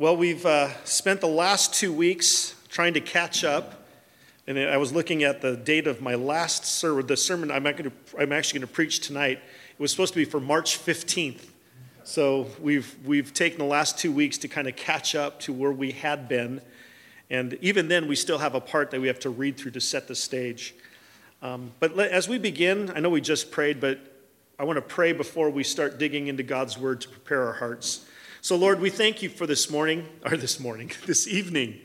Well, we've uh, spent the last two weeks trying to catch up. And I was looking at the date of my last sermon, the sermon I'm, to, I'm actually going to preach tonight. It was supposed to be for March 15th. So we've, we've taken the last two weeks to kind of catch up to where we had been. And even then, we still have a part that we have to read through to set the stage. Um, but let, as we begin, I know we just prayed, but I want to pray before we start digging into God's word to prepare our hearts. So, Lord, we thank you for this morning, or this morning, this evening,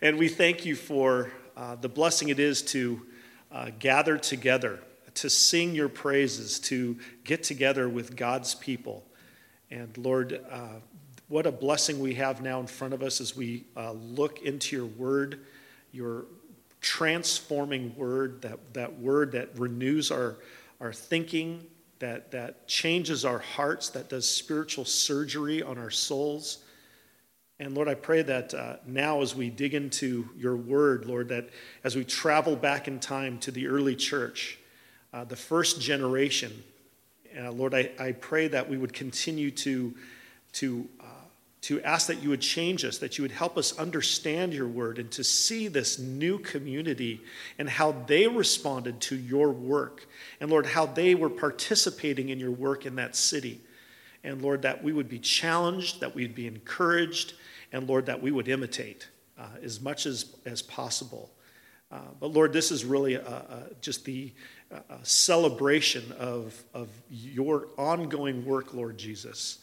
and we thank you for uh, the blessing it is to uh, gather together, to sing your praises, to get together with God's people. And Lord, uh, what a blessing we have now in front of us as we uh, look into your word, your transforming word, that, that word that renews our, our thinking that, that changes our hearts, that does spiritual surgery on our souls. And Lord, I pray that uh, now as we dig into your word, Lord, that as we travel back in time to the early church, uh, the first generation, uh, Lord, I, I pray that we would continue to, to to ask that you would change us, that you would help us understand your word and to see this new community and how they responded to your work. And Lord, how they were participating in your work in that city. And Lord, that we would be challenged, that we'd be encouraged, and Lord, that we would imitate uh, as much as, as possible. Uh, but Lord, this is really a, a, just the celebration of, of your ongoing work, Lord Jesus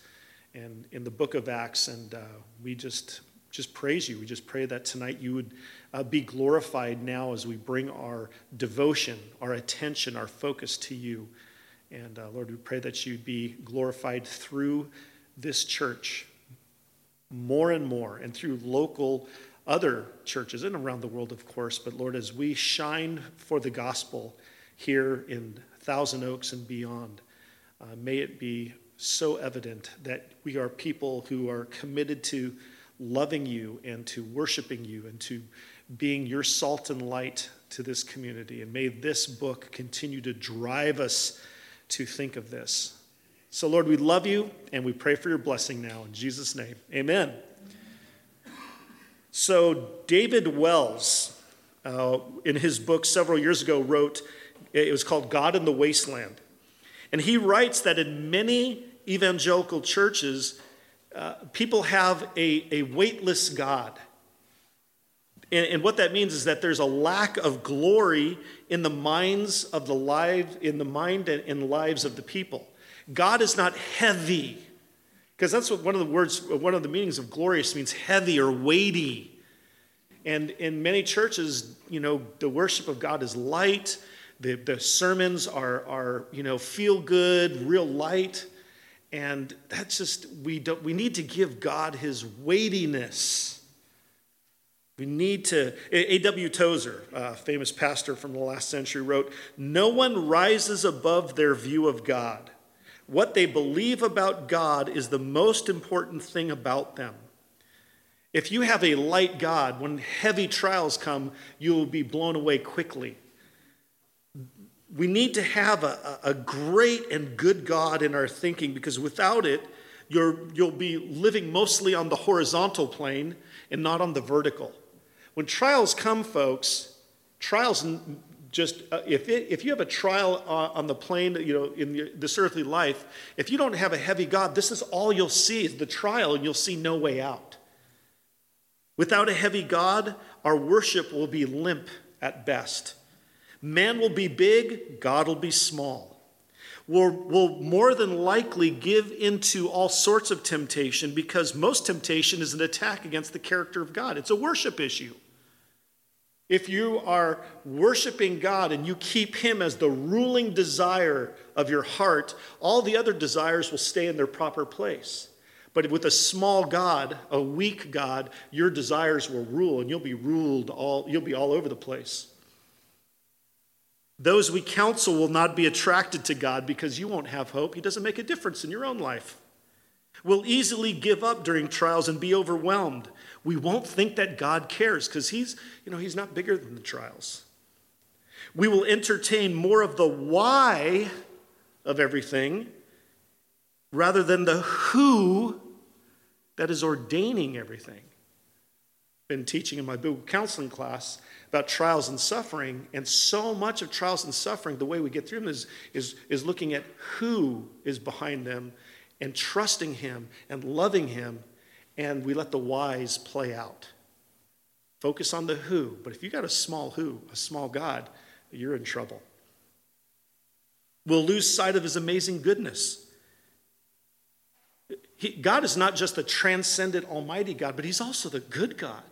and in the book of Acts. And uh, we just just praise you. We just pray that tonight you would uh, be glorified now as we bring our devotion, our attention, our focus to you. And uh, Lord, we pray that you'd be glorified through this church more and more and through local other churches and around the world, of course. But Lord, as we shine for the gospel here in Thousand Oaks and beyond, uh, may it be so evident that we are people who are committed to loving you and to worshiping you and to being your salt and light to this community. And may this book continue to drive us to think of this. So, Lord, we love you and we pray for your blessing now in Jesus' name. Amen. So, David Wells, uh, in his book several years ago, wrote, it was called God in the Wasteland. And he writes that in many evangelical churches, uh, people have a, a weightless God. And, and, what that means is that there's a lack of glory in the minds of the live, in the mind and in lives of the people. God is not heavy, because that's what one of the words, one of the meanings of glorious means heavy or weighty. And in many churches, you know, the worship of God is light. The, the sermons are, are, you know, feel good, real light. And that's just, we, don't, we need to give God his weightiness. We need to, A.W. Tozer, a famous pastor from the last century, wrote No one rises above their view of God. What they believe about God is the most important thing about them. If you have a light God, when heavy trials come, you will be blown away quickly we need to have a, a great and good God in our thinking because without it, you're, you'll be living mostly on the horizontal plane and not on the vertical. When trials come, folks, trials just, uh, if, it, if you have a trial uh, on the plane, you know, in this earthly life, if you don't have a heavy God, this is all you'll see is the trial and you'll see no way out. Without a heavy God, our worship will be limp at best. Man will be big, God will be small. We'll, we'll more than likely give into all sorts of temptation because most temptation is an attack against the character of God. It's a worship issue. If you are worshiping God and you keep Him as the ruling desire of your heart, all the other desires will stay in their proper place. But with a small God, a weak God, your desires will rule and you'll be ruled all, you'll be all over the place. Those we counsel will not be attracted to God because you won't have hope. He doesn't make a difference in your own life. We'll easily give up during trials and be overwhelmed. We won't think that God cares because he's, you know, he's not bigger than the trials. We will entertain more of the why of everything rather than the who that is ordaining everything. Been teaching in my biblical counseling class about trials and suffering, and so much of trials and suffering, the way we get through them is, is, is looking at who is behind them and trusting Him and loving Him, and we let the whys play out. Focus on the who, but if you got a small who, a small God, you're in trouble. We'll lose sight of His amazing goodness. God is not just the transcendent, almighty God, but He's also the good God.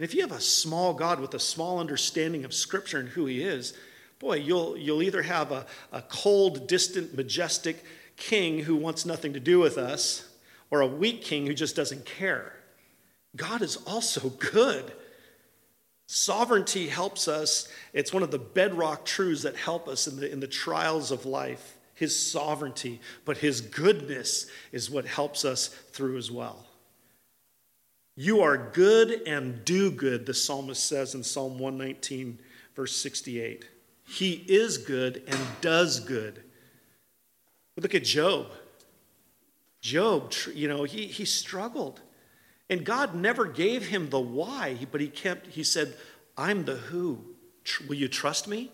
And if you have a small God with a small understanding of Scripture and who He is, boy, you'll, you'll either have a, a cold, distant, majestic king who wants nothing to do with us, or a weak king who just doesn't care. God is also good. Sovereignty helps us. It's one of the bedrock truths that help us in the, in the trials of life. His sovereignty, but His goodness is what helps us through as well. You are good and do good, the psalmist says in Psalm 119, verse 68. He is good and does good. Look at Job. Job, you know, he, he struggled. And God never gave him the why, but he kept, he said, I'm the who. Will you trust me?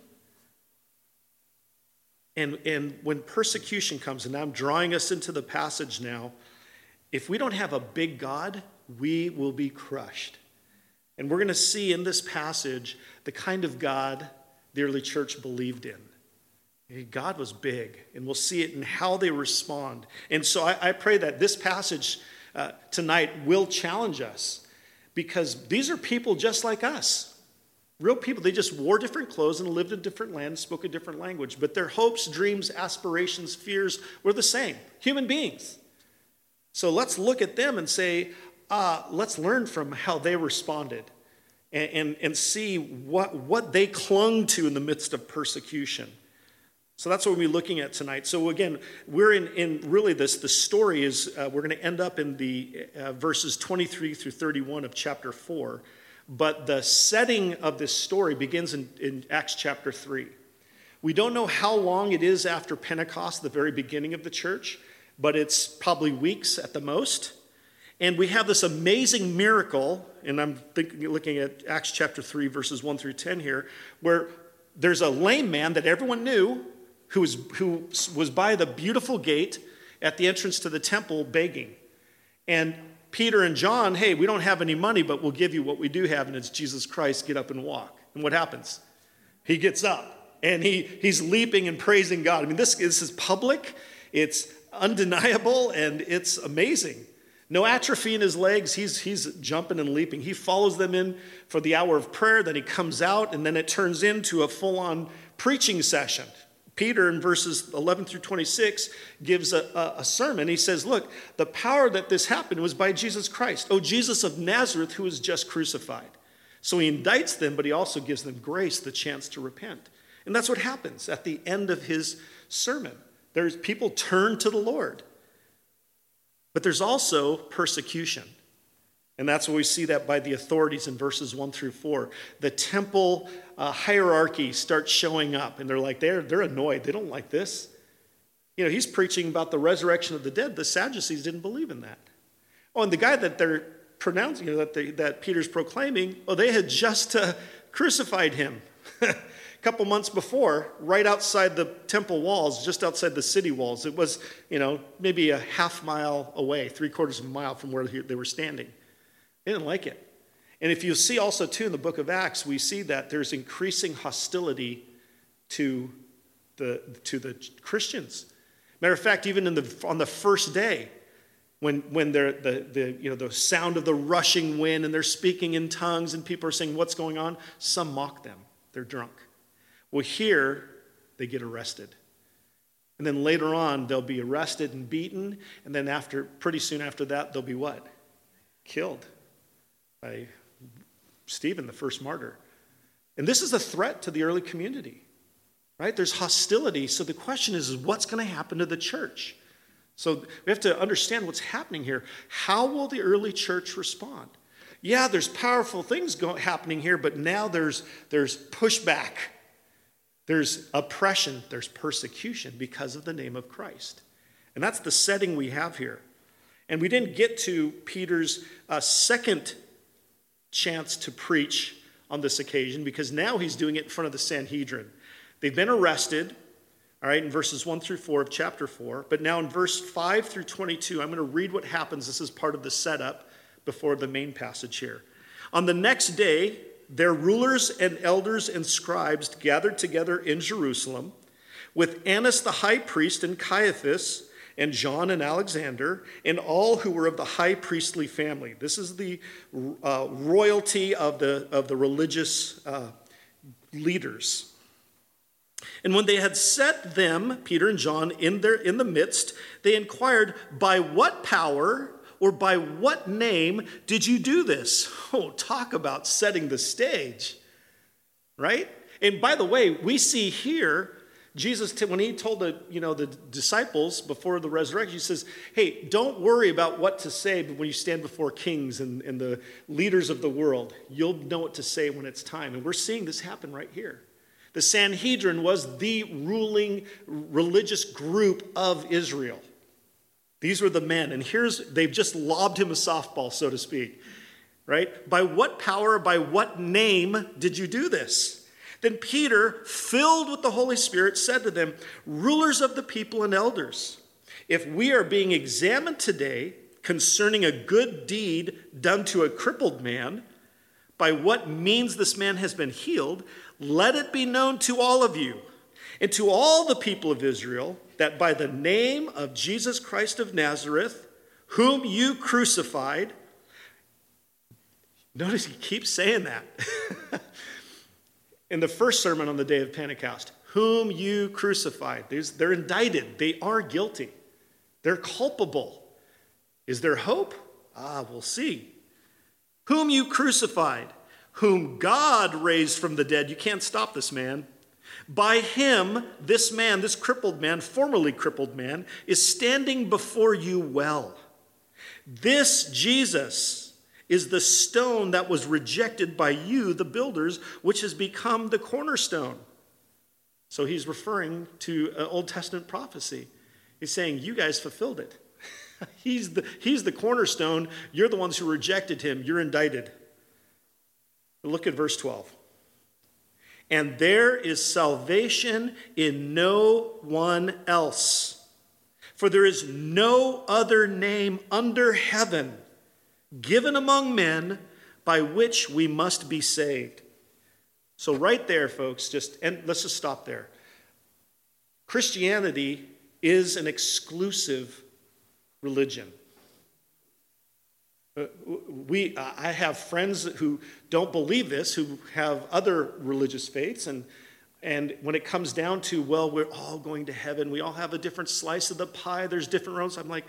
And, and when persecution comes, and I'm drawing us into the passage now, if we don't have a big God, we will be crushed. And we're going to see in this passage the kind of God the early church believed in. God was big, and we'll see it in how they respond. And so I, I pray that this passage uh, tonight will challenge us because these are people just like us. Real people, they just wore different clothes and lived in different lands, spoke a different language, but their hopes, dreams, aspirations, fears were the same human beings. So let's look at them and say, uh, let's learn from how they responded and, and, and see what, what they clung to in the midst of persecution. So that's what we'll be looking at tonight. So again, we're in, in really this, the story is, uh, we're going to end up in the uh, verses 23 through 31 of chapter 4. But the setting of this story begins in, in Acts chapter 3. We don't know how long it is after Pentecost, the very beginning of the church, but it's probably weeks at the most. And we have this amazing miracle, and I'm thinking, looking at Acts chapter 3, verses 1 through 10 here, where there's a lame man that everyone knew who was, who was by the beautiful gate at the entrance to the temple begging. And Peter and John, hey, we don't have any money, but we'll give you what we do have, and it's Jesus Christ, get up and walk. And what happens? He gets up and he, he's leaping and praising God. I mean, this, this is public, it's undeniable, and it's amazing. No atrophy in his legs. He's, he's jumping and leaping. He follows them in for the hour of prayer. Then he comes out, and then it turns into a full on preaching session. Peter, in verses 11 through 26, gives a, a, a, sermon. He says, Look, the power that this happened was by Jesus Christ. Oh, Jesus of Nazareth, who was just crucified. So he indicts them, but he also gives them grace, the chance to repent. And that's what happens at the end of his sermon. There's people turn to the Lord. But there's also persecution. And that's where we see that by the authorities in verses 1 through 4. The temple uh, hierarchy starts showing up, and they're like, they're, they're annoyed. They don't like this. You know, he's preaching about the resurrection of the dead. The Sadducees didn't believe in that. Oh, and the guy that they're pronouncing, you know, that, they, that Peter's proclaiming, oh, they had just uh, crucified him. couple months before, right outside the temple walls, just outside the city walls. It was, you know, maybe a half mile away, three quarters of a mile from where they were standing. They didn't like it. And if you see also, too, in the book of Acts, we see that there's increasing hostility to the, to the Christians. Matter of fact, even in the, on the first day, when, when the, the, you know, the sound of the rushing wind and they're speaking in tongues and people are saying, What's going on? Some mock them. They're drunk. Well, here they get arrested. And then later on, they'll be arrested and beaten. And then after, pretty soon after that, they'll be what? Killed by Stephen, the first martyr. And this is a threat to the early community, right? There's hostility. So the question is, what's going to happen to the church? So we have to understand what's happening here. How will the early church respond? Yeah, there's powerful things going, happening here, but now there's, there's pushback there's oppression, there's persecution because of the name of Christ. And that's the setting we have here. And we didn't get to Peter's uh, second chance to preach on this occasion because now he's doing it in front of the Sanhedrin. They've been arrested, all right, in verses 1 through 4 of chapter 4. But now in verse 5 through 22, I'm going to read what happens. This is part of the setup before the main passage here. On the next day, their rulers and elders and scribes gathered together in Jerusalem with Annas the high priest and Caiaphas and John and Alexander and all who were of the high priestly family. This is the uh, royalty of the, of the religious uh, leaders. And when they had set them, Peter and John, in, their, in the midst, they inquired, By what power or by what name did you do this? Oh, talk about setting the stage, right? And by the way, we see here Jesus, when he told the, you know, the disciples before the resurrection, he says, hey, don't worry about what to say but when you stand before kings and, and the leaders of the world. You'll know what to say when it's time. And we're seeing this happen right here. The Sanhedrin was the ruling religious group of Israel. These were the men. And here's, they've just lobbed him a softball, so to speak. Right? By what power, by what name did you do this? Then Peter, filled with the Holy Spirit, said to them, Rulers of the people and elders, if we are being examined today concerning a good deed done to a crippled man, by what means this man has been healed, let it be known to all of you and to all the people of Israel that by the name of Jesus Christ of Nazareth, whom you crucified, notice he keeps saying that. In the first sermon on the day of Pentecost, whom you crucified. They're indicted, they are guilty, they're culpable. Is there hope? Ah, we'll see. Whom you crucified, whom God raised from the dead. You can't stop this man. By him, this man, this crippled man, formerly crippled man, is standing before you well. This Jesus is the stone that was rejected by you, the builders, which has become the cornerstone. So he's referring to an Old Testament prophecy. He's saying, You guys fulfilled it. he's, the, he's the cornerstone. You're the ones who rejected him. You're indicted. Look at verse 12. And there is salvation in no one else. For there is no other name under heaven given among men by which we must be saved. So, right there, folks, just, and let's just stop there. Christianity is an exclusive religion. Uh, we, I have friends who don't believe this, who have other religious faiths, and, and when it comes down to, well, we're all going to heaven, we all have a different slice of the pie, there's different roads, I'm like,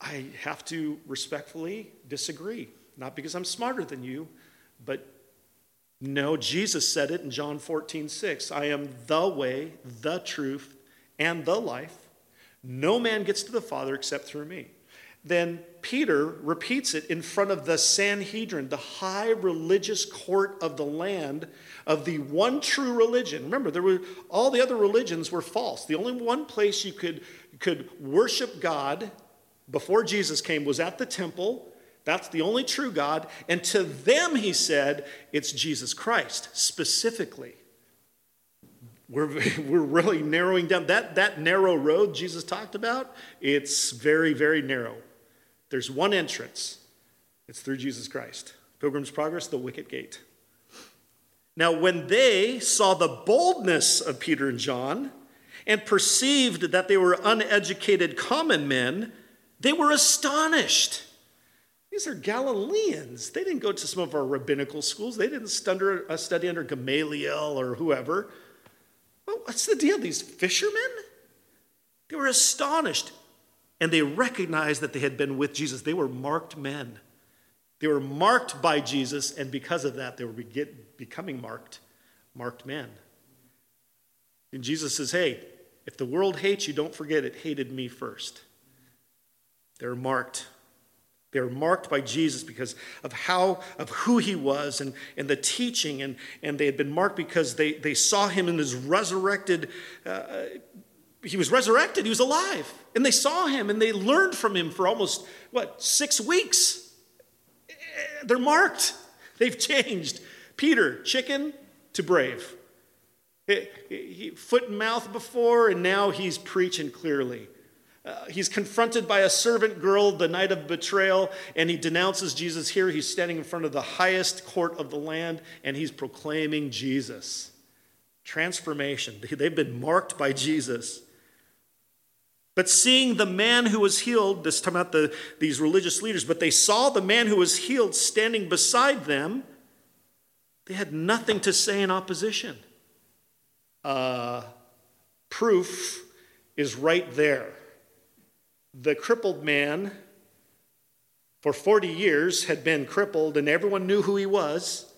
I have to respectfully disagree. Not because I'm smarter than you, but no, Jesus said it in John 14, 6. I am the way, the truth, and the life. No man gets to the Father except through me then Peter repeats it in front of the Sanhedrin, the high religious court of the land of the one true religion. Remember, there were all the other religions were false. The only one place you could, could worship God before Jesus came was at the temple. That's the only true God. And to them, he said, it's Jesus Christ specifically. We're, we're really narrowing down that, that narrow road Jesus talked about. It's very, very narrow. There's one entrance it's through Jesus Christ. Pilgrim's Progress, the wicket gate. Now, when they saw the boldness of Peter and John and perceived that they were uneducated common men, they were astonished. These are Galileans. They didn't go to some of our rabbinical schools. They didn't uh, study under Gamaliel or whoever. Well, what's the deal? These fishermen? They were astonished and they recognized that they had been with Jesus. They were marked men. They were marked by Jesus, and because of that, they were becoming marked, marked men. And Jesus says, Hey, if the world hates you, don't forget it hated me first. They're marked. They were marked by Jesus because of how, of who he was and, and the teaching, and, and they had been marked because they, they saw him in his resurrected uh, he was resurrected, he was alive. And they saw him and they learned from him for almost, what, six weeks. They're marked, they've changed. Peter, chicken to brave. He, foot and mouth before, and now he's preaching clearly. Uh, he's confronted by a servant girl the night of betrayal, and he denounces Jesus here. He's standing in front of the highest court of the land, and he's proclaiming Jesus. Transformation. They've been marked by Jesus. But seeing the man who was healed, this time about the, these religious leaders, but they saw the man who was healed standing beside them, they had nothing to say in opposition. Uh, proof is right there the crippled man for 40 years had been crippled and everyone knew who he was,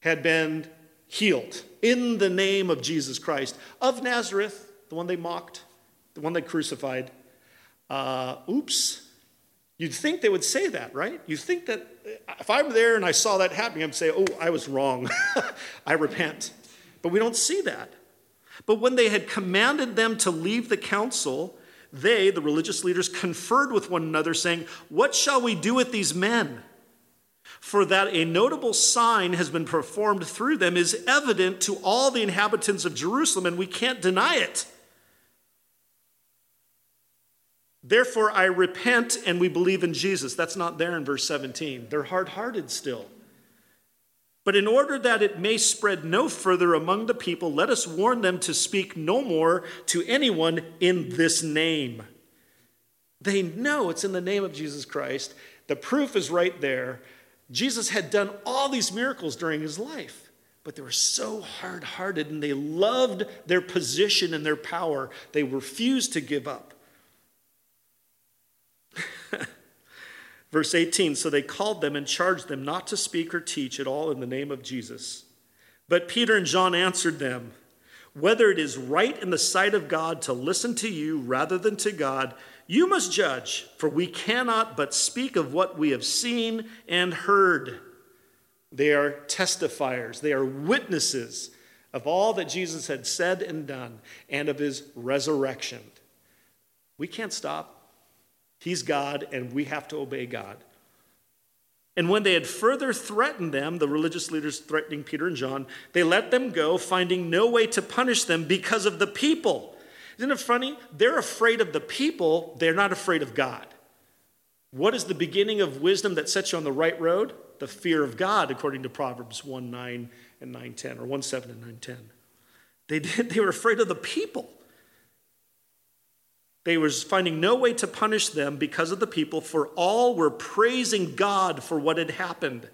had been healed in the name of Jesus Christ of Nazareth, the one they mocked, the one they crucified. Uh, oops. You'd think they would say that, right? You think that if I'm there and I saw that happening, I'd say, oh, I was wrong. I repent. But we don't see that. But when they had commanded them to leave the council, they, the religious leaders, conferred with one another, saying, What shall we do with these men? For that a notable sign has been performed through them is evident to all the inhabitants of Jerusalem, and we can't deny it. Therefore, I repent and we believe in Jesus. That's not there in verse 17. They're hard hearted still. But in order that it may spread no further among the people, let us warn them to speak no more to anyone in this name. They know it's in the name of Jesus Christ. The proof is right there. Jesus had done all these miracles during his life, but they were so hard hearted and they loved their position and their power, they refused to give up. Verse 18 So they called them and charged them not to speak or teach at all in the name of Jesus. But Peter and John answered them Whether it is right in the sight of God to listen to you rather than to God, you must judge, for we cannot but speak of what we have seen and heard. They are testifiers, they are witnesses of all that Jesus had said and done and of his resurrection. We can't stop. He's God, and we have to obey God. And when they had further threatened them, the religious leaders threatening Peter and John, they let them go, finding no way to punish them because of the people. Isn't it funny? They're afraid of the people, they're not afraid of God. What is the beginning of wisdom that sets you on the right road? The fear of God, according to Proverbs 1 9 and 9 10, or 1 7 and 9 10. They, did, they were afraid of the people. They were finding no way to punish them because of the people, for all were praising God for what had happened.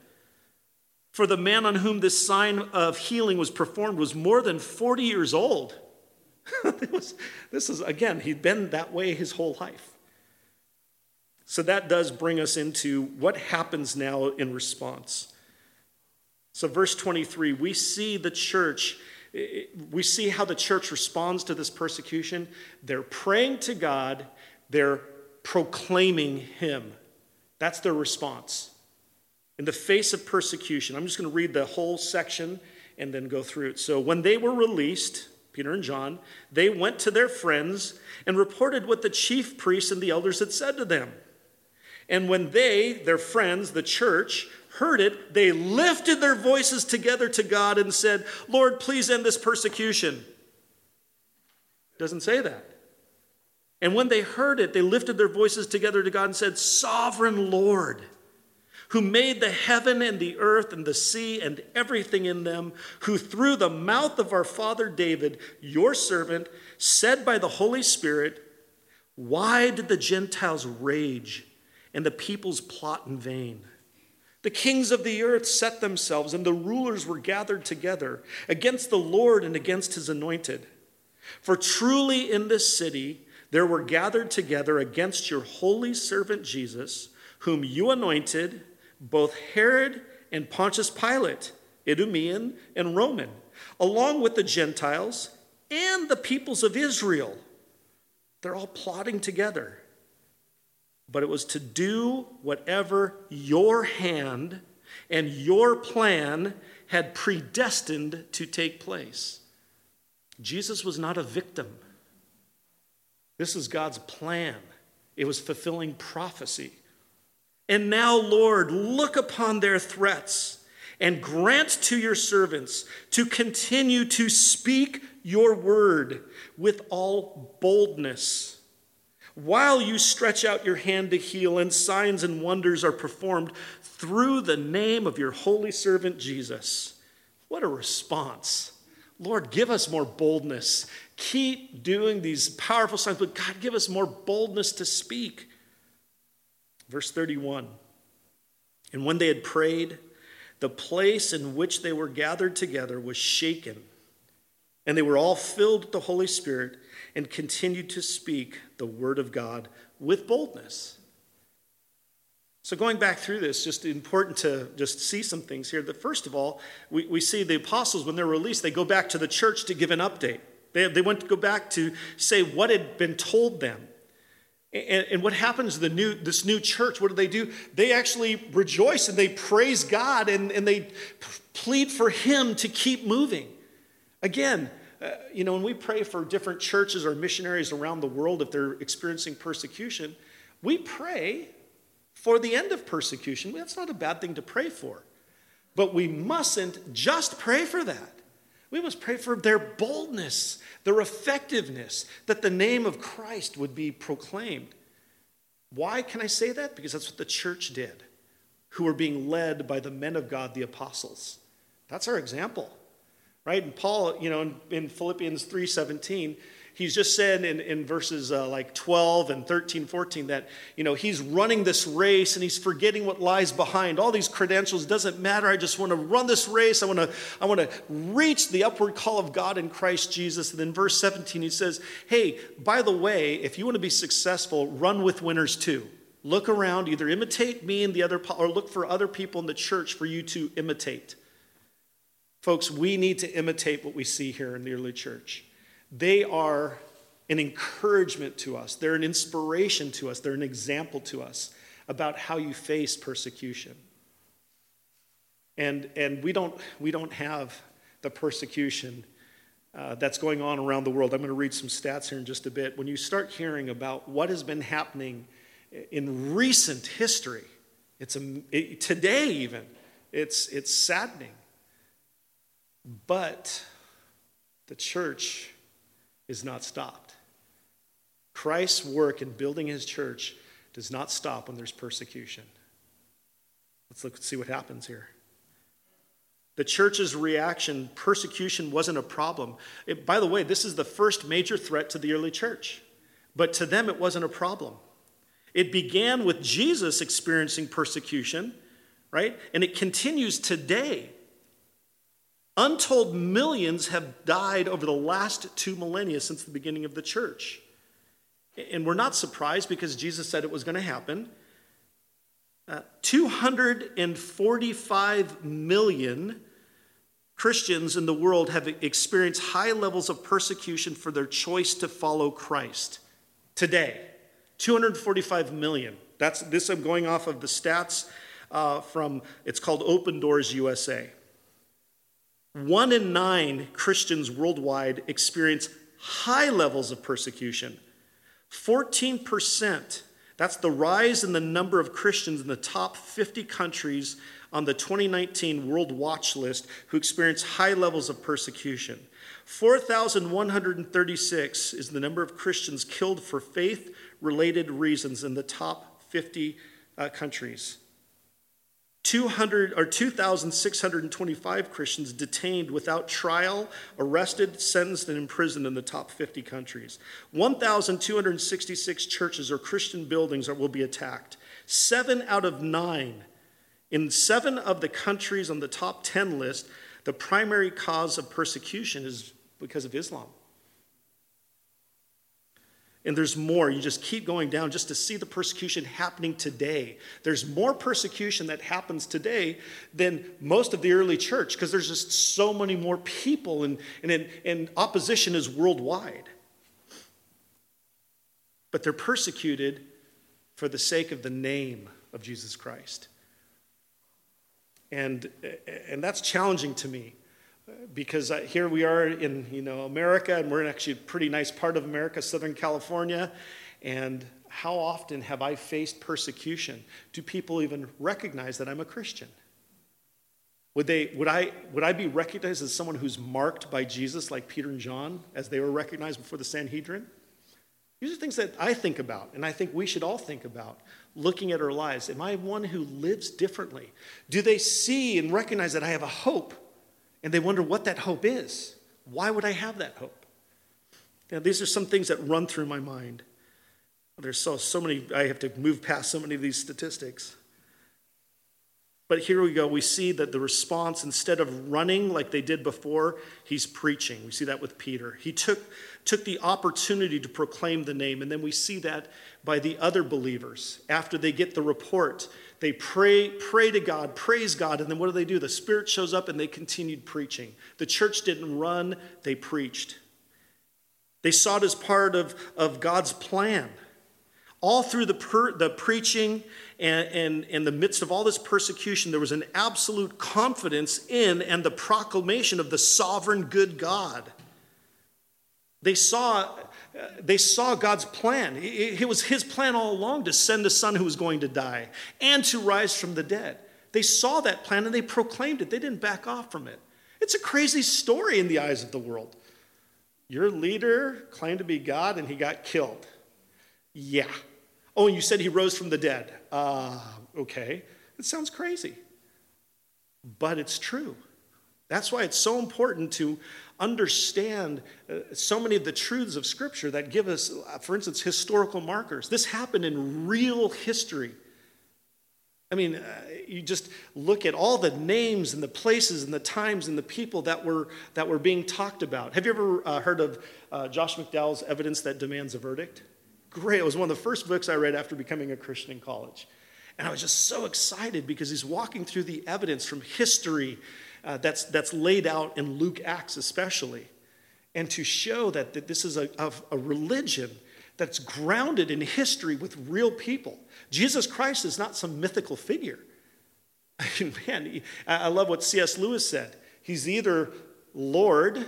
For the man on whom this sign of healing was performed was more than 40 years old. was, this is, again, he'd been that way his whole life. So that does bring us into what happens now in response. So, verse 23, we see the church we see how the church responds to this persecution. They're praying to God, they're proclaiming Him. That's their response. In the face of persecution, I'm just going to read the whole section and then go through it. So, when they were released, Peter and John, they went to their friends and reported what the chief priests and the elders had said to them. And when they, their friends, the church, heard it, they lifted their voices together to God and said, Lord, please end this persecution. Doesn't say that. And when they heard it, they lifted their voices together to God and said, Sovereign Lord, who made the heaven and the earth and the sea and everything in them, who through the mouth of our father David, your servant, said by the Holy Spirit, Why did the Gentiles rage and the peoples plot in vain? The kings of the earth set themselves, and the rulers were gathered together against the Lord and against his anointed. For truly in this city there were gathered together against your holy servant Jesus, whom you anointed, both Herod and Pontius Pilate, Idumean and Roman, along with the Gentiles and the peoples of Israel. They're all plotting together but it was to do whatever your hand and your plan had predestined to take place. Jesus was not a victim. This is God's plan. It was fulfilling prophecy. And now, Lord, look upon their threats and grant to your servants to continue to speak your word with all boldness. While you stretch out your hand to heal, and signs and wonders are performed through the name of your holy servant Jesus. What a response. Lord, give us more boldness. Keep doing these powerful signs, but God, give us more boldness to speak. Verse 31 And when they had prayed, the place in which they were gathered together was shaken, and they were all filled with the Holy Spirit and continued to speak the word of God with boldness. So, going back through this, just important to just see some things here. That first of all, we, we see the apostles, when they're released, they go back to the church to give an update. They, they went to go back to say what had been told them. And, and what happens to the new, this new church? What do they do? They actually rejoice and they praise God and, and they plead for Him to keep moving. Again, uh, you know, when we pray for different churches or missionaries around the world if they're experiencing persecution, we pray for the end of persecution. That's not a bad thing to pray for. But we mustn't just pray for that. We must pray for their boldness, their effectiveness, that the name of Christ would be proclaimed. Why can I say that? Because that's what the church did, who were being led by the men of God, the apostles. That's our example, right? And Paul, you know, in, in Philippians 3:17, he's just said in, in verses uh, like 12 and 13, 14 that, you know, he's running this race and he's forgetting what lies behind. All these credentials doesn't matter. I just want to run this race. I want to, I want to reach the upward call of God in Christ Jesus. And then verse 17, he says, hey, by the way, if you want to be successful, run with winners too. Look around, either imitate me and the other, or look for other people in the church for you to imitate. Folks, we need to imitate what we see here in the early church. They are an encouragement to us, they're an inspiration to us, they're an example to us about how you face persecution. And, and we, don't, we don't have the persecution uh, that's going on around the world. I'm going to read some stats here in just a bit. When you start hearing about what has been happening in recent history, it's a, it, today even, it's, it's saddening. But the church is not stopped. Christ's work in building his church does not stop when there's persecution. Let's look and see what happens here. The church's reaction, persecution wasn't a problem. It, by the way, this is the first major threat to the early church, but to them it wasn't a problem. It began with Jesus experiencing persecution, right? And it continues today. Untold millions have died over the last two millennia since the beginning of the church. And we're not surprised because Jesus said it was going to happen. Uh, 245 million Christians in the world have experienced high levels of persecution for their choice to follow Christ today. 245 million. That's this. I'm going off of the stats uh, from. It's called Open Doors USA. One in nine Christians worldwide experience high levels of persecution. 14%, that's the rise in the number of Christians in the top 50 countries on the 2019 World Watch List who experience high levels of persecution. 4,136 is the number of Christians killed for faith related reasons in the top 50 uh, countries. 200 or 2,625 Christians detained without trial, arrested, sentenced, and imprisoned in the top 50 countries. 1,266 churches or Christian buildings will be attacked. Seven out of nine. In seven of the countries on the top 10 list, the primary cause of persecution is because of Islam. And there's more. You just keep going down just to see the persecution happening today. There's more persecution that happens today than most of the early church because there's just so many more people, and, and, and opposition is worldwide. But they're persecuted for the sake of the name of Jesus Christ. And, and that's challenging to me. Because uh, here we are in you know America, and we're in actually a pretty nice part of America, Southern California, and how often have I faced persecution? Do people even recognize that I'm a Christian? Would, they, would, I, would I be recognized as someone who's marked by Jesus like Peter and John as they were recognized before the Sanhedrin? These are things that I think about, and I think we should all think about looking at our lives. Am I one who lives differently? Do they see and recognize that I have a hope and they wonder what that hope is? Why would I have that hope? Now, these are some things that run through my mind. There's so, so many, I have to move past so many of these statistics. But here we go. We see that the response, instead of running like they did before, he's preaching. We see that with Peter. He took, took the opportunity to proclaim the name. And then we see that by the other believers. After they get the report, they pray, pray to God, praise God. And then what do they do? The Spirit shows up and they continued preaching. The church didn't run, they preached. They saw it as part of, of God's plan. All through the, per, the preaching and, and in the midst of all this persecution, there was an absolute confidence in and the proclamation of the sovereign good God. They saw, they saw God's plan. It was his plan all along to send a son who was going to die and to rise from the dead. They saw that plan and they proclaimed it. They didn't back off from it. It's a crazy story in the eyes of the world. Your leader claimed to be God and he got killed. Yeah, Oh, and you said he rose from the dead. Uh, okay. It sounds crazy, but it's true. That's why it's so important to understand uh, so many of the truths of Scripture that give us, uh, for instance, historical markers. This happened in real history. I mean, uh, you just look at all the names and the places and the times and the people that were, that were being talked about. Have you ever heard of Josh McDowell's Evidence That Demands a Verdict? great. It was one of the first books I read after becoming a Christian in college. And I was just so excited because he's walking through the evidence from history uh, that's, that's laid out in Luke Acts, especially. And to show that, that this is a, a, a religion that's grounded in history with real people. Jesus Christ is not some mythical figure. I mean, man, I love what C.S. Lewis said. He's either Lord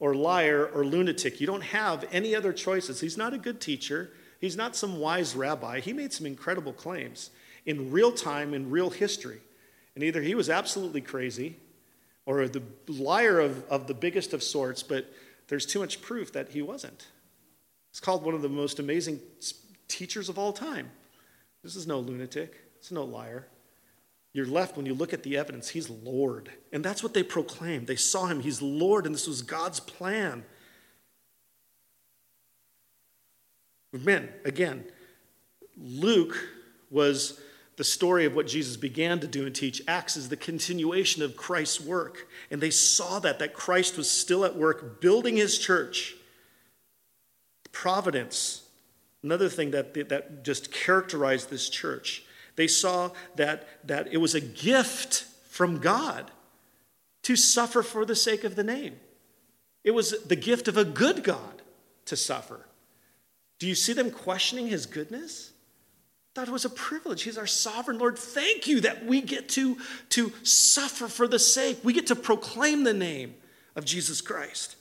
or liar or lunatic. You don't have any other choices. He's not a good teacher. He's not some wise rabbi. He made some incredible claims in real time, in real history. And either he was absolutely crazy or the liar of, of the biggest of sorts, but there's too much proof that he wasn't. It's called one of the most amazing teachers of all time. This is no lunatic, it's no liar. You're left when you look at the evidence, he's Lord. And that's what they proclaimed. They saw him, he's Lord, and this was God's plan. Men, again, Luke was the story of what Jesus began to do and teach. Acts is the continuation of Christ's work. And they saw that, that Christ was still at work building his church. Providence, another thing that, that just characterized this church. They saw that, that it was a gift from God to suffer for the sake of the name. It was the gift of a good God to suffer. Do you see them questioning his goodness? That was a privilege. He's our sovereign Lord. Thank you that we get to, to suffer for the sake. We get to proclaim the name of Jesus Christ.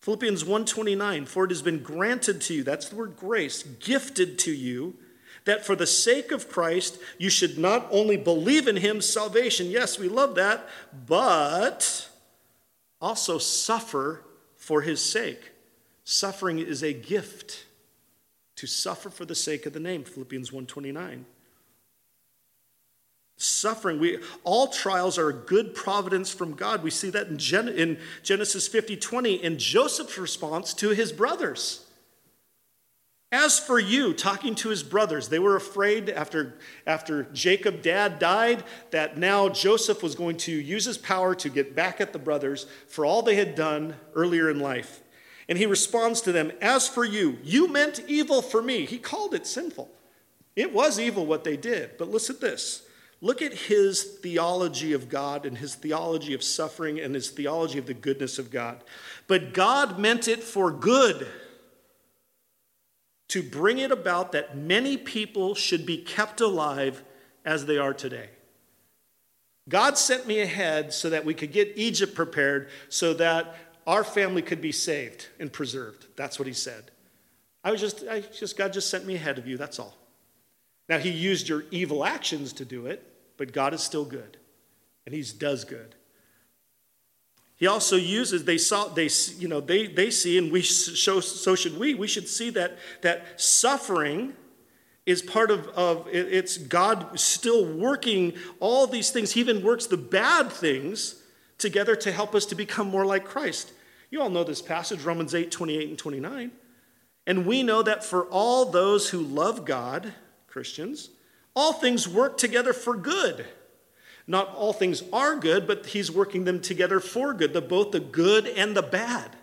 Philippians 1:29 for it has been granted to you that's the word grace gifted to you that for the sake of Christ, you should not only believe in him, salvation, yes, we love that, but also suffer for his sake. Suffering is a gift to suffer for the sake of the name, Philippians 1:29. Suffering, we all trials are a good providence from God. We see that in, Gen, in Genesis 50 20 in Joseph's response to his brothers. As for you, talking to his brothers, they were afraid after, after Jacob, dad, died that now Joseph was going to use his power to get back at the brothers for all they had done earlier in life. And he responds to them, As for you, you meant evil for me. He called it sinful. It was evil what they did. But listen to this. Look at his theology of God and his theology of suffering and his theology of the goodness of God. But God meant it for good to bring it about that many people should be kept alive as they are today. God sent me ahead so that we could get Egypt prepared so that our family could be saved and preserved. That's what he said. I was just, I just, God just sent me ahead of you, that's all. Now, he used your evil actions to do it, but God is still good, and he does good. He also uses, they saw, they, you know, they, they see, and we show, so should we, we should see that, that suffering is part of, of it's God still working all these things. He even works the bad things together to help us to become more like Christ. You all know this passage, Romans 8, 28 and 29. And we know that for all those who love God, Christians, all things work together for good. Not all things are good, but he's working them together for good, the, both the good and the bad.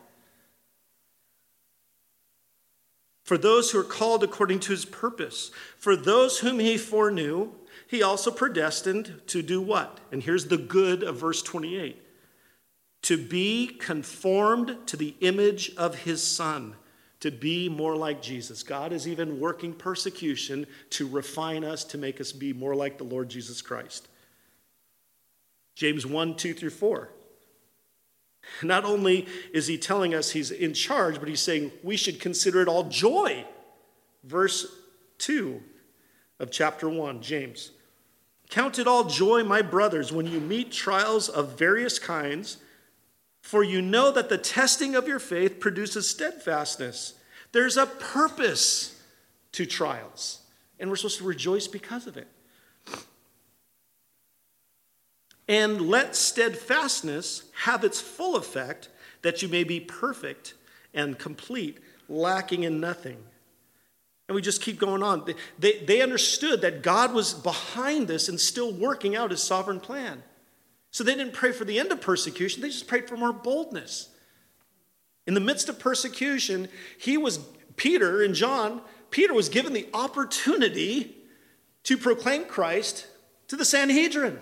For those who are called according to his purpose, for those whom he foreknew, he also predestined to do what? And here's the good of verse 28 to be conformed to the image of his son, to be more like Jesus. God is even working persecution to refine us, to make us be more like the Lord Jesus Christ. James 1 2 through 4. Not only is he telling us he's in charge, but he's saying we should consider it all joy. Verse 2 of chapter 1, James. Count it all joy, my brothers, when you meet trials of various kinds, for you know that the testing of your faith produces steadfastness. There's a purpose to trials, and we're supposed to rejoice because of it. And let steadfastness have its full effect, that you may be perfect and complete, lacking in nothing. And we just keep going on. They, they understood that God was behind this and still working out his sovereign plan. So they didn't pray for the end of persecution, they just prayed for more boldness. In the midst of persecution, he was, Peter and John, Peter was given the opportunity to proclaim Christ to the Sanhedrin.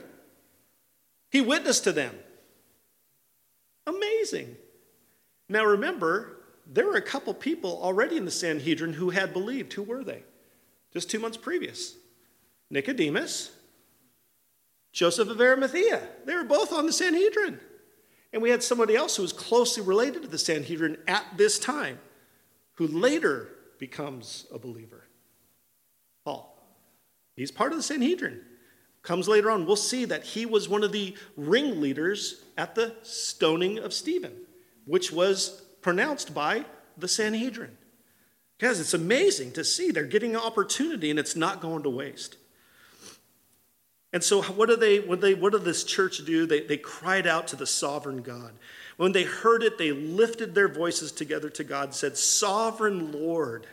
He witnessed to them. Amazing. Now remember, there were a couple people already in the Sanhedrin who had believed. Who were they? Just two months previous Nicodemus, Joseph of Arimathea. They were both on the Sanhedrin. And we had somebody else who was closely related to the Sanhedrin at this time, who later becomes a believer. Paul. He's part of the Sanhedrin comes later on, we'll see that he was one of the ringleaders at the stoning of Stephen, which was pronounced by the Sanhedrin. Guys, it's amazing to see they're getting an opportunity and it's not going to waste. And so, what do they, what, they, what did this church do? They, they cried out to the sovereign God. When they heard it, they lifted their voices together to God, and said, Sovereign Lord,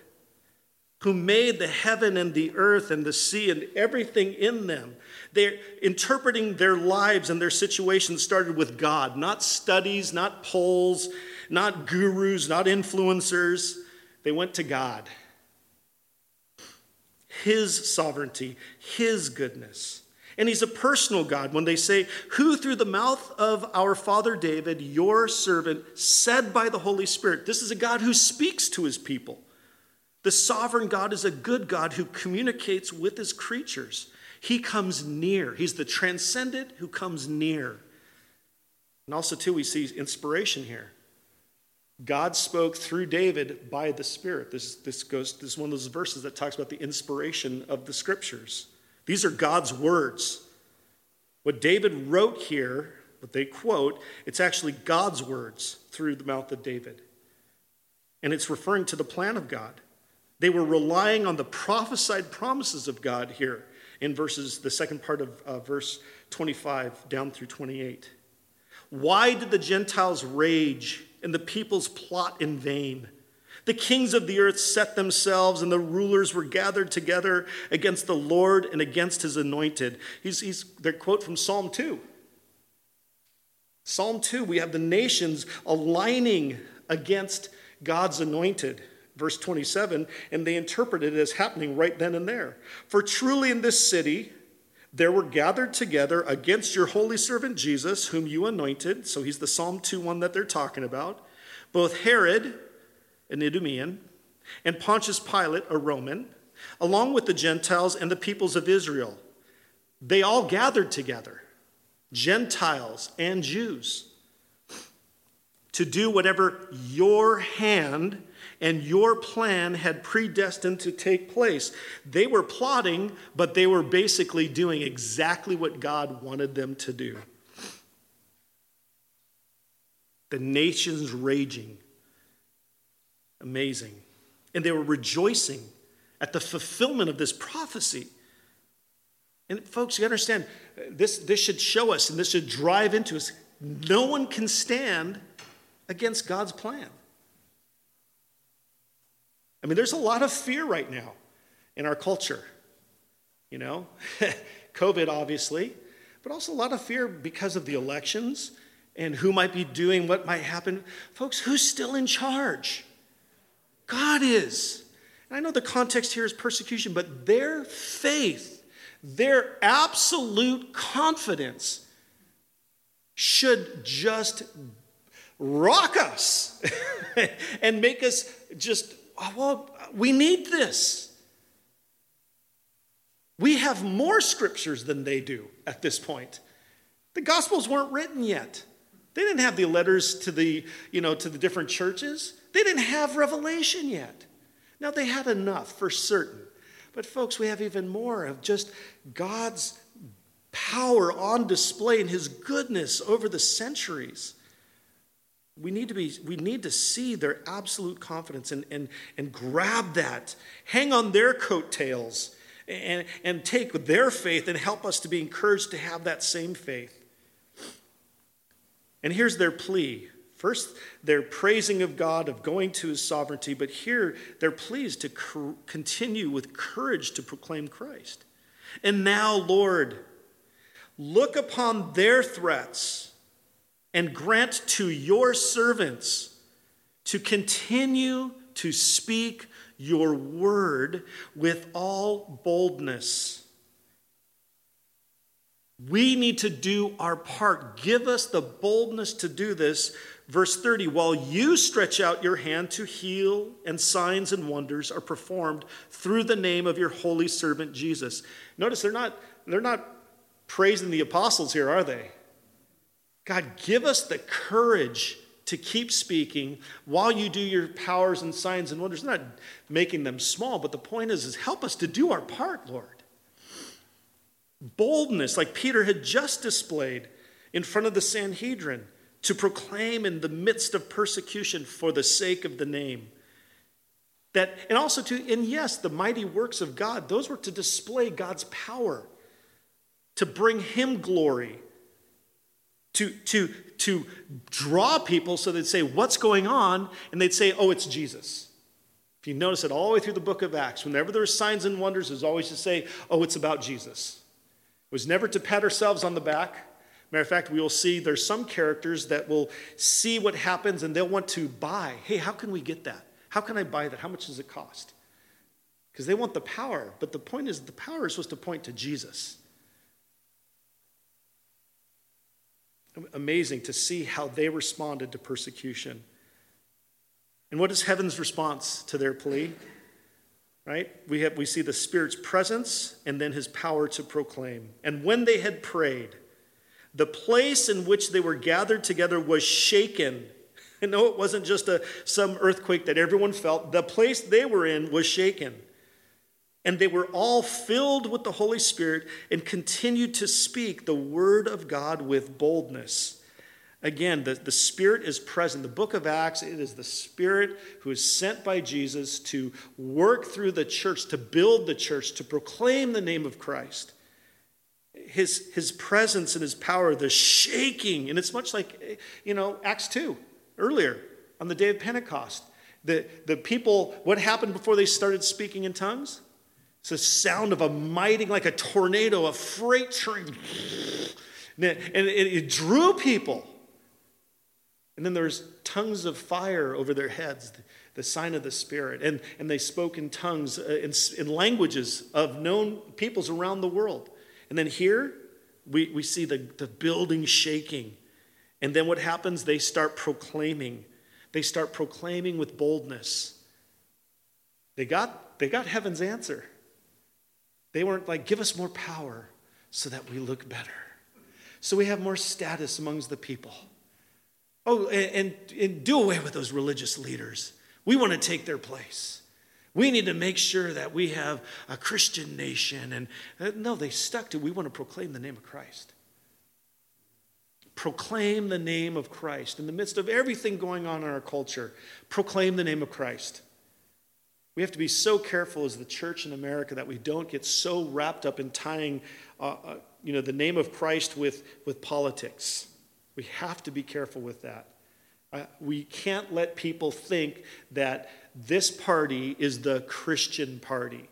who made the heaven and the earth and the sea and everything in them. They're interpreting their lives and their situations started with God, not studies, not polls, not gurus, not influencers. They went to God. His sovereignty, His goodness. And He's a personal God. When they say, Who through the mouth of our father David, your servant, said by the Holy Spirit, this is a God who speaks to His people. The sovereign God is a good God who communicates with his creatures. He comes near. He's the transcendent who comes near. And also, too, we see inspiration here. God spoke through David by the Spirit. This, this, goes, this is one of those verses that talks about the inspiration of the scriptures. These are God's words. What David wrote here, what they quote, it's actually God's words through the mouth of David. And it's referring to the plan of God. They were relying on the prophesied promises of God here in verses, the second part of uh, verse 25 down through 28. Why did the Gentiles rage and the peoples plot in vain? The kings of the earth set themselves, and the rulers were gathered together against the Lord and against his anointed. He's, he's, their quote from Psalm 2. Psalm 2, we have the nations aligning against God's anointed verse 27, and they interpret it as happening right then and there. For truly in this city there were gathered together against your holy servant Jesus, whom you anointed. So he's the Psalm 2 one that they're talking about. Both Herod, an Idumean, and Pontius Pilate, a Roman, along with the Gentiles and the peoples of Israel. They all gathered together. Gentiles and Jews, to do whatever your hand and your plan had predestined to take place. They were plotting, but they were basically doing exactly what God wanted them to do. The nations raging. Amazing. And they were rejoicing at the fulfillment of this prophecy. And folks, you understand, this, this should show us and this should drive into us. No one can stand against God's plan. I mean, there's a lot of fear right now in our culture. You know, COVID, obviously, but also a lot of fear because of the elections and who might be doing what might happen. Folks, who's still in charge? God is. And I know the context here is persecution, but their faith, their absolute confidence should just rock us and make us just, oh, well, we need this. We have more scriptures than they do at this point. The Gospels weren't written yet. They didn't have the letters to the, you know, to the different churches. They didn't have revelation yet. Now they had enough for certain. But folks, we have even more of just God's power on display and his goodness over the centuries. We need to be we need to see their absolute confidence and, and, and grab that, hang on their coattails, and, and take their faith and help us to be encouraged to have that same faith. And here's their plea. First, they're praising of God, of going to his sovereignty, but here they're pleased to continue with courage to proclaim Christ. And now, Lord, look upon their threats and grant to your servants to continue to speak your word with all boldness we need to do our part. Give us the boldness to do this. Verse 30 While you stretch out your hand to heal, and signs and wonders are performed through the name of your holy servant Jesus. Notice they're not, they're not praising the apostles here, are they? God, give us the courage to keep speaking while you do your powers and signs and wonders. Not making them small, but the point is, is help us to do our part, Lord boldness like Peter had just displayed in front of the Sanhedrin to proclaim in the midst of persecution for the sake of the name. That, and also to, and yes, the mighty works of God, those were to display God's power, to bring Him glory, to, to, to draw people so they'd say, What's going on? And they'd say, Oh, it's Jesus. If you notice it all the way through the book of Acts, whenever there's signs and wonders, there's always to say, Oh, it's about Jesus It was never to pat ourselves on the back. Matter of fact, we will see there's some characters that will see what happens and they'll want to buy. Hey, how can we get that? How can I buy that? How much does it cost? Because they want the power. But the point is, the power is supposed to point to Jesus. Amazing to see how they responded to persecution. And what is heaven's response to their plea? right? We, have, we see the Spirit's presence and then his power to proclaim. And when they had prayed, the place in which they were gathered together was shaken. And no, it wasn't just a, some earthquake that everyone felt. The place they were in was shaken. And they were all filled with the Holy Spirit and continued to speak the word of God with boldness. Again, the, the Spirit is present. The book of Acts, it is the Spirit who is sent by Jesus to work through the church, to build the church, to proclaim the name of Christ. His, his presence and his power, the shaking, and it's much like, you know, Acts 2, earlier on the day of Pentecost. The, the people, what happened before they started speaking in tongues? It's the sound of a mighty, like a tornado, a freight train. And it, it drew people. And then there's tongues of fire over their heads, the sign of the Spirit. And, and they spoke in tongues, uh, in, in languages of known peoples around the world. And then here, we, we see the, the building shaking. And then what happens? They start proclaiming. They start proclaiming with boldness. They got, they got heaven's answer. They weren't like, give us more power so that we look better. so we have more status amongst the people. Oh, and, and, and do away with those religious leaders. We want to take their place. We need to make sure that we have a Christian nation. And uh, no, they stuck to, we want to proclaim the name of Christ. Proclaim the name of Christ. In the midst of everything going on in our culture, proclaim the name of Christ. We have to be so careful as the church in America that we don't get so wrapped up in tying uh, uh, you know, the name of Christ with, with politics. We have to be careful with that. Uh, we can't let people think that this party is the Christian party.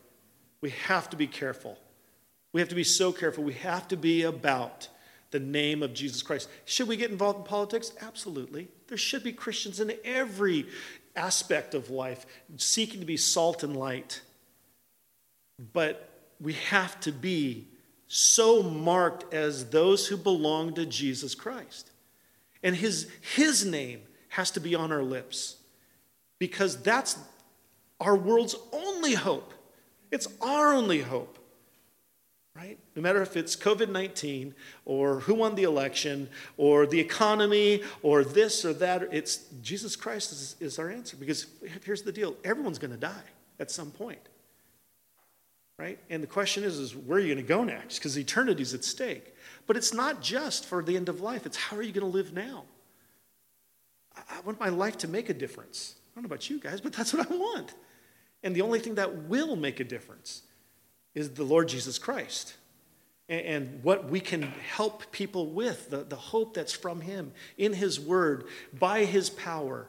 We have to be careful. We have to be so careful. We have to be about the name of Jesus Christ. Should we get involved in politics? Absolutely. There should be Christians in every aspect of life seeking to be salt and light. But we have to be so marked as those who belong to Jesus Christ. And his, his name has to be on our lips because that's our world's only hope. It's our only hope right? No matter if it's COVID 19 or who won the election or the economy or this or that, it's Jesus Christ is, is our answer. Because here's the deal everyone's going to die at some point, right? And the question is, is where are you going to go next? Because eternity's at stake. But it's not just for the end of life, it's how are you going to live now? I want my life to make a difference. I don't know about you guys, but that's what I want. And the only thing that will make a difference is the Lord Jesus Christ and what we can help people with, the, the hope that's from Him in His Word, by His power.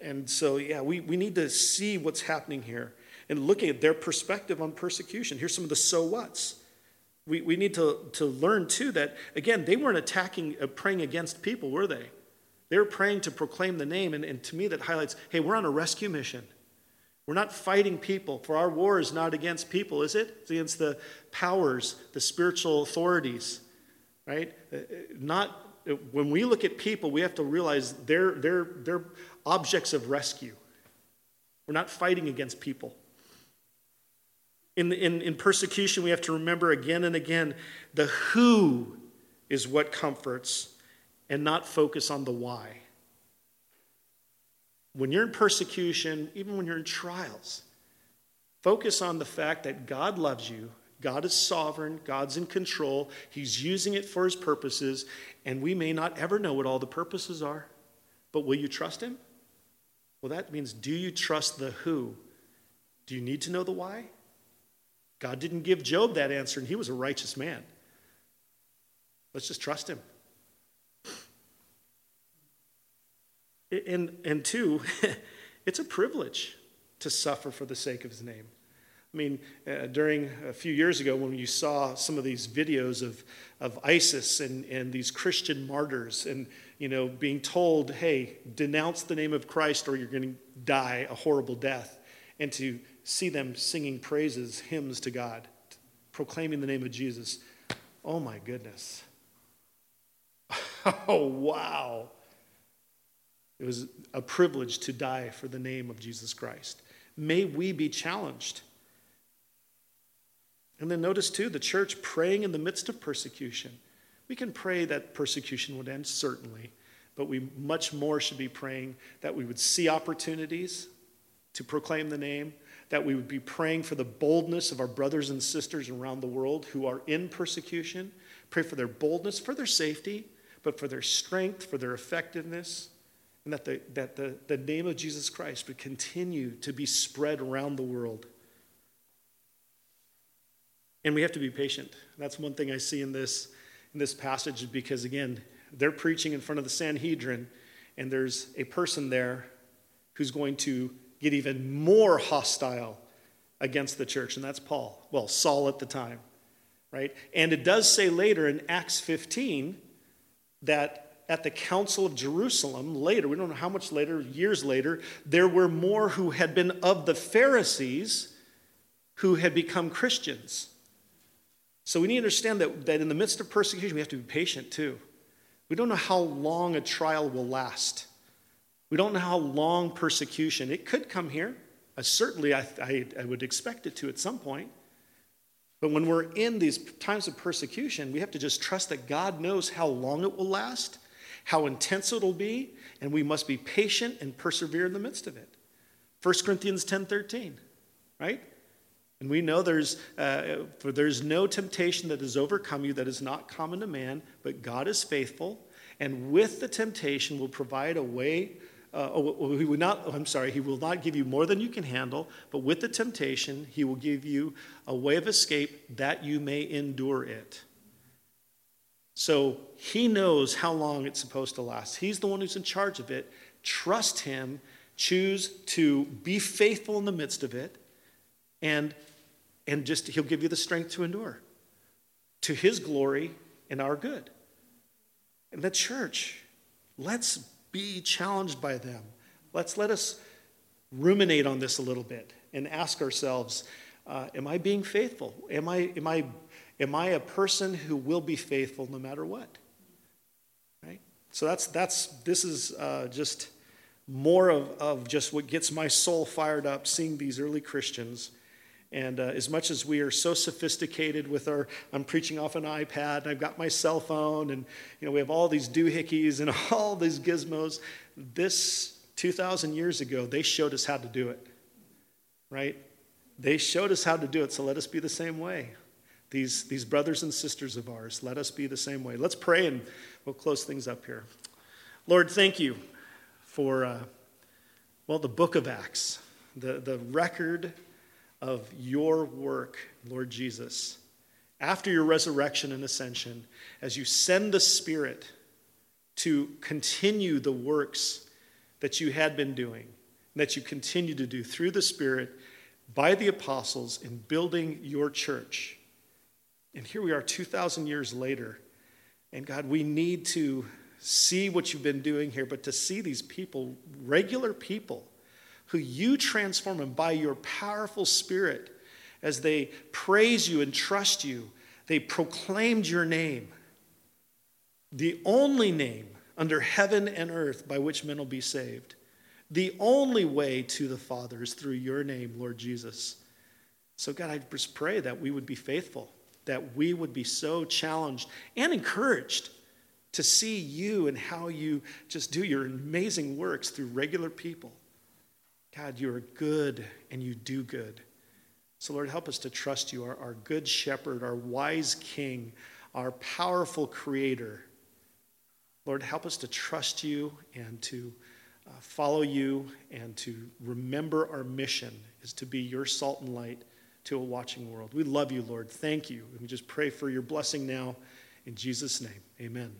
And so, yeah, we, we need to see what's happening here and looking at their perspective on persecution. Here's some of the so what's. We, we need to, to learn, too, that, again, they weren't attacking, uh, praying against people, were they? They were praying to proclaim the name. And, and to me, that highlights hey, we're on a rescue mission. We're not fighting people, for our war is not against people, is it? It's against the powers, the spiritual authorities, right? Uh, not when we look at people, we have to realize they're, they're, they're objects of rescue. We're not fighting against people. In, in, in persecution, we have to remember again and again the who is what comforts and not focus on the why when you're in persecution, even when you're in trials, focus on the fact that God loves you. God is sovereign. God's in control. He's using it for his purposes. And we may not ever know what all the purposes are. But will you trust him? Well, that means do you trust the who? Do you need to know the why? God didn't give Job that answer, and he was a righteous man. Let's just trust him. And, and two, it's a privilege to suffer for the sake of his name. I mean, uh, during a few years ago, when you saw some of these videos of, of ISIS and, and these Christian martyrs, and you know, being told, "Hey, denounce the name of Christ, or you're going to die a horrible death," and to see them singing praises, hymns to God, proclaiming the name of Jesus, oh my goodness! oh wow! It was a privilege to die for the name of Jesus Christ. May we be challenged. And then notice too the church praying in the midst of persecution. We can pray that persecution would end, certainly, but we much more should be praying that we would see opportunities to proclaim the name, that we would be praying for the boldness of our brothers and sisters around the world who are in persecution. Pray for their boldness, for their safety, but for their strength, for their effectiveness and that, the, that the, the name of Jesus Christ would continue to be spread around the world. And we have to be patient. That's one thing I see in this, in this passage because, again, they're preaching in front of the Sanhedrin, and there's a person there who's going to get even more hostile against the church, and that's Paul. Well, Saul at the time, right? And it does say later in Acts 15 that at the Council of Jerusalem later, we don't know how much later, years later, there were more who had been of the Pharisees who had become Christians. So we need to understand that, that in the midst of persecution, we have to be patient too. We don't know how long a trial will last. We don't know how long persecution. It could come here. Uh, certainly, I, I, I would expect it to at some point. But when we're in these times of persecution, we have to just trust that God knows how long it will last, how intense it'll be, and we must be patient and persevere in the midst of it. 1 Corinthians 10 13, right? And we know there's, uh, for there's no temptation that has overcome you that is not common to man, but God is faithful, and with the temptation will provide a way. Uh, oh, he would not, oh, I'm sorry, he will not give you more than you can handle, but with the temptation, he will give you a way of escape that you may endure it. So he knows how long it's supposed to last. He's the one who's in charge of it. Trust him, choose to be faithful in the midst of it, and, and just he'll give you the strength to endure to his glory and our good. And the church, let's be challenged by them. Let's let us ruminate on this a little bit and ask ourselves, uh, am I being faithful? Am I, am, I, am I a person who will be faithful no matter what? Right? So that's, that's this is uh, just more of, of just what gets my soul fired up seeing these early Christians and uh, as much as we are so sophisticated with our, I'm preaching off an iPad, and I've got my cell phone, and you know we have all these doohickeys and all these gizmos. This 2,000 years ago, they showed us how to do it, right? They showed us how to do it, so let us be the same way. These, these brothers and sisters of ours, let us be the same way. Let's pray, and we'll close things up here. Lord, thank you for, uh, well, the book of Acts, the, the record of your work, Lord Jesus, after your resurrection and ascension, as you send the Spirit to continue the works that you had been doing, that you continue to do through the Spirit by the apostles in building your church. And here we are 2,000 years later. And God, we need to see what you've been doing here, but to see these people, regular people, who you transform them by your powerful spirit as they praise you and trust you. They proclaimed your name, the only name under heaven and earth by which men will be saved. The only way to the Father is through your name, Lord Jesus. So, God, I just pray that we would be faithful, that we would be so challenged and encouraged to see you and how you just do your amazing works through regular people. God, you are good and you do good. So, Lord, help us to trust you, our, our good shepherd, our wise king, our powerful creator. Lord, help us to trust you and to uh, follow you and to remember our mission is to be your salt and light to a watching world. We love you, Lord. Thank you. And we just pray for your blessing now. In Jesus' name, amen.